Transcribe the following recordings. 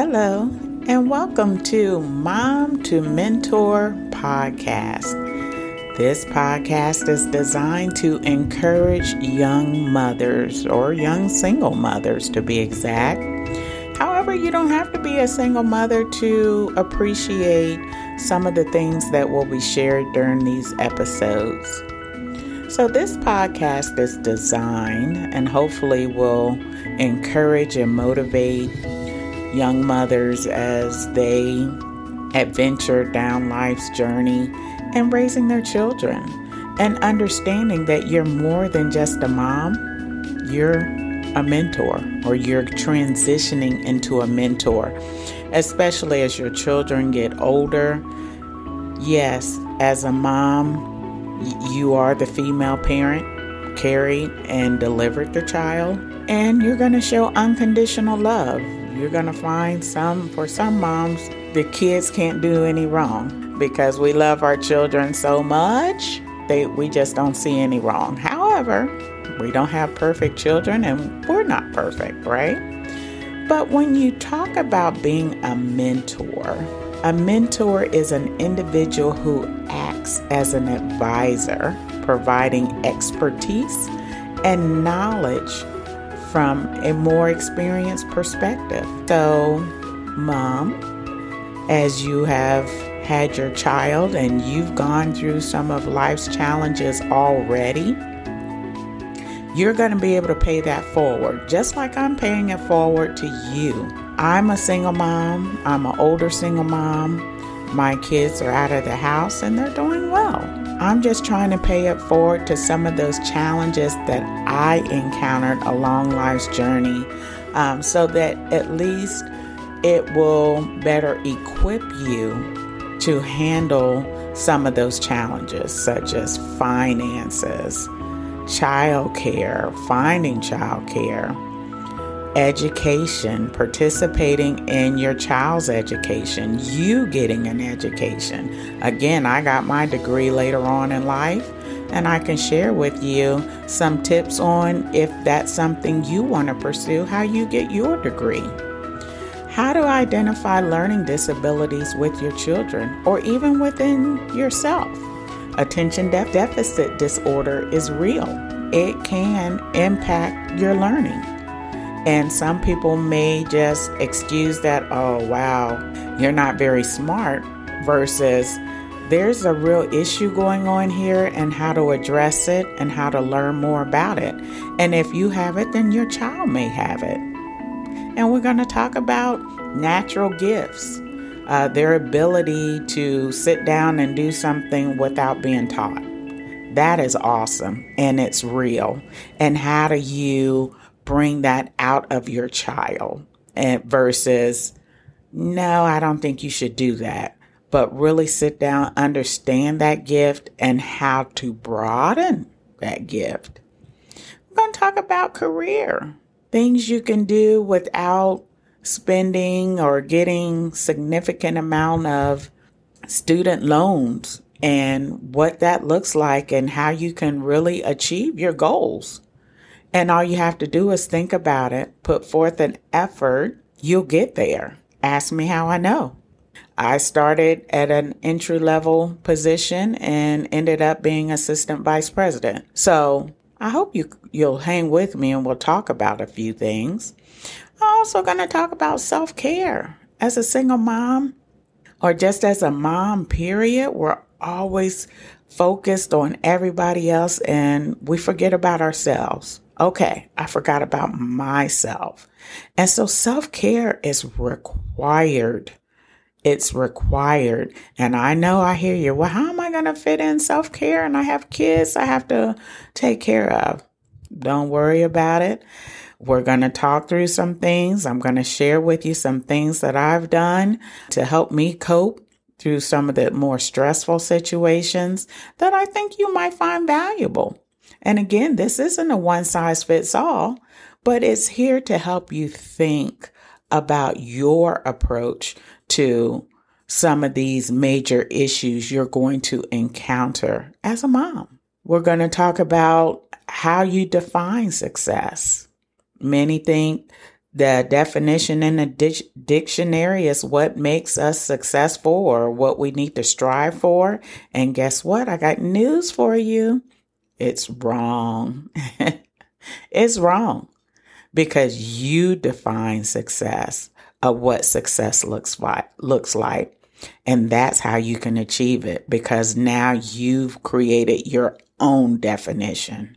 Hello, and welcome to Mom to Mentor podcast. This podcast is designed to encourage young mothers or young single mothers to be exact. However, you don't have to be a single mother to appreciate some of the things that will be shared during these episodes. So, this podcast is designed and hopefully will encourage and motivate young mothers as they adventure down life's journey and raising their children and understanding that you're more than just a mom, you're a mentor or you're transitioning into a mentor, especially as your children get older. Yes, as a mom, you are the female parent, carried and delivered the child, and you're going to show unconditional love you're going to find some, for some moms, the kids can't do any wrong because we love our children so much, they, we just don't see any wrong. However, we don't have perfect children and we're not perfect, right? But when you talk about being a mentor, a mentor is an individual who acts as an advisor, providing expertise and knowledge from a more experienced perspective. So, mom, as you have had your child and you've gone through some of life's challenges already, you're going to be able to pay that forward, just like I'm paying it forward to you. I'm a single mom, I'm an older single mom. My kids are out of the house and they're doing well. I'm just trying to pay it forward to some of those challenges that I encountered along life's journey um, so that at least it will better equip you to handle some of those challenges, such as finances, childcare, finding childcare education, participating in your child's education, you getting an education. Again, I got my degree later on in life, and I can share with you some tips on if that's something you want to pursue, how you get your degree. How to identify learning disabilities with your children or even within yourself. Attention deficit disorder is real. It can impact your learning. And some people may just excuse that, oh, wow, you're not very smart, versus there's a real issue going on here and how to address it and how to learn more about it. And if you have it, then your child may have it. And we're going to talk about natural gifts, uh, their ability to sit down and do something without being taught. That is awesome and it's real. And how do you bring that out of your child and versus no, I don't think you should do that. But really sit down, understand that gift and how to broaden that gift. We're going to talk about career, things you can do without spending or getting significant amount of student loans and what that looks like and how you can really achieve your goals. And all you have to do is think about it, put forth an effort, you'll get there. Ask me how I know. I started at an entry level position and ended up being assistant vice president. So I hope you you'll hang with me and we'll talk about a few things. I'm also going to talk about self care as a single mom or just as a mom. Period. We're always focused on everybody else and we forget about ourselves. Okay, I forgot about myself. And so self care is required. It's required. And I know I hear you. Well, how am I going to fit in self care? And I have kids I have to take care of. Don't worry about it. We're going to talk through some things. I'm going to share with you some things that I've done to help me cope through some of the more stressful situations that I think you might find valuable. And again, this isn't a one size fits all, but it's here to help you think about your approach to some of these major issues you're going to encounter as a mom. We're going to talk about how you define success. Many think The definition in the di- dictionary is what makes us successful or what we need to strive for. And guess what? I got news for you. It's wrong. it's wrong because you define success of what success looks like looks like and that's how you can achieve it because now you've created your own definition.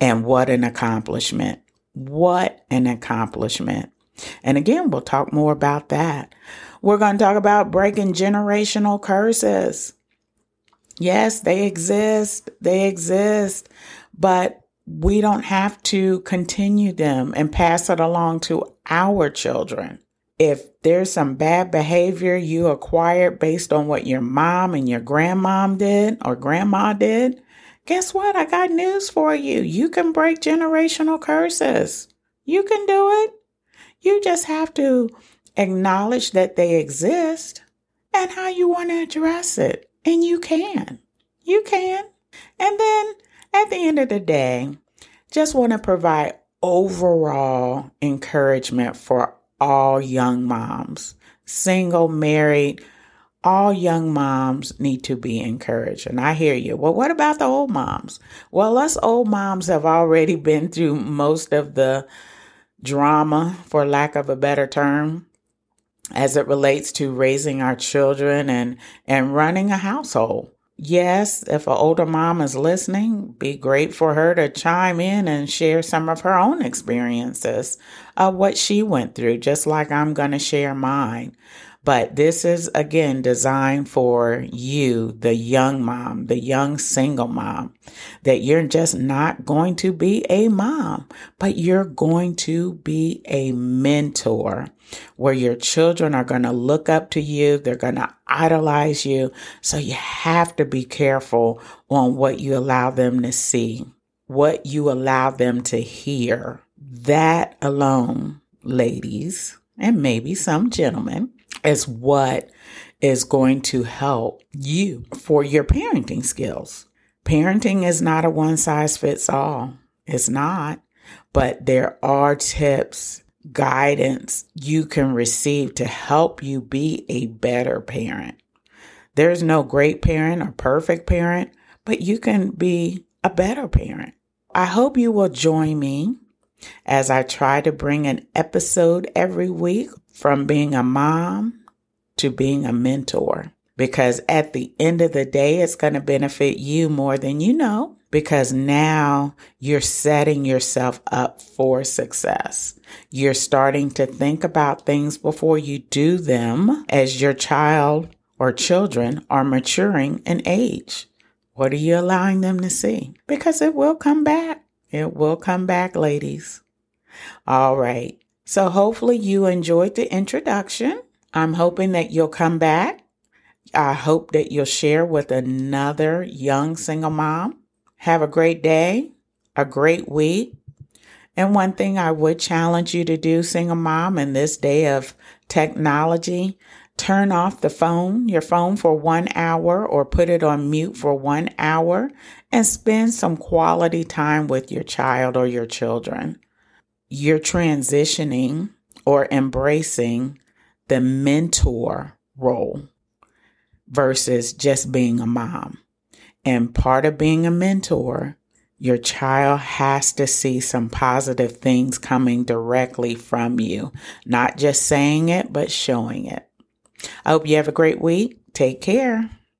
And what an accomplishment. What an accomplishment. And again we'll talk more about that. We're going to talk about breaking generational curses yes they exist they exist but we don't have to continue them and pass it along to our children. If there's some bad behavior you acquired based on what your mom and your grandmom did or grandma did, guess what? I got news for you. You can break generational curses. You can do it. You just have to acknowledge that they exist and how you want to address it. And you can. You can. And then at the end of the day, just want to provide overall encouragement for all young moms, single, married, all young moms need to be encouraged. And I hear you. Well, what about the old moms? Well, us old moms have already been through most of the drama, for lack of a better term, as it relates to raising our children and, and running a household yes, if an older mom is listening, be great for her to chime in and share some of her own experiences of what she went through, just like I'm going to share mine. But this is again designed for you, the young mom, the young single mom, that you're just not going to be a mom, but you're going to be a mentor where your children are going to look up to you. They're going to idolize you. So you have to be careful on what you allow them to see, what you allow them to hear. That alone, ladies, and maybe some gentlemen, is what is going to help you for your parenting skills. Parenting is not a one size fits all. It's not, but there are tips, guidance you can receive to help you be a better parent. There's no great parent or perfect parent, but you can be a better parent. I hope you will join me as I try to bring an episode every week from being a mom to being a mentor. Because at the end of the day, it's going to benefit you more than you know because now you're setting yourself up for success. You're starting to think about things before you do them as your child or children are maturing in age. What are you allowing them to see? Because it will come back. It will come back, ladies. All right. So hopefully you enjoyed the introduction. I'm hoping that you'll come back. I hope that you'll share with another young single mom. Have a great day, a great week. And one thing I would challenge you to do, single mom, in this day of technology, turn off the phone, your phone for one hour or put it on mute for one hour and spend some quality time with your child or your children you're transitioning or embracing the mentor role versus just being a mom. And part of being a mentor, your child has to see some positive things coming directly from you, not just saying it, but showing it. I hope you have a great week. Take care.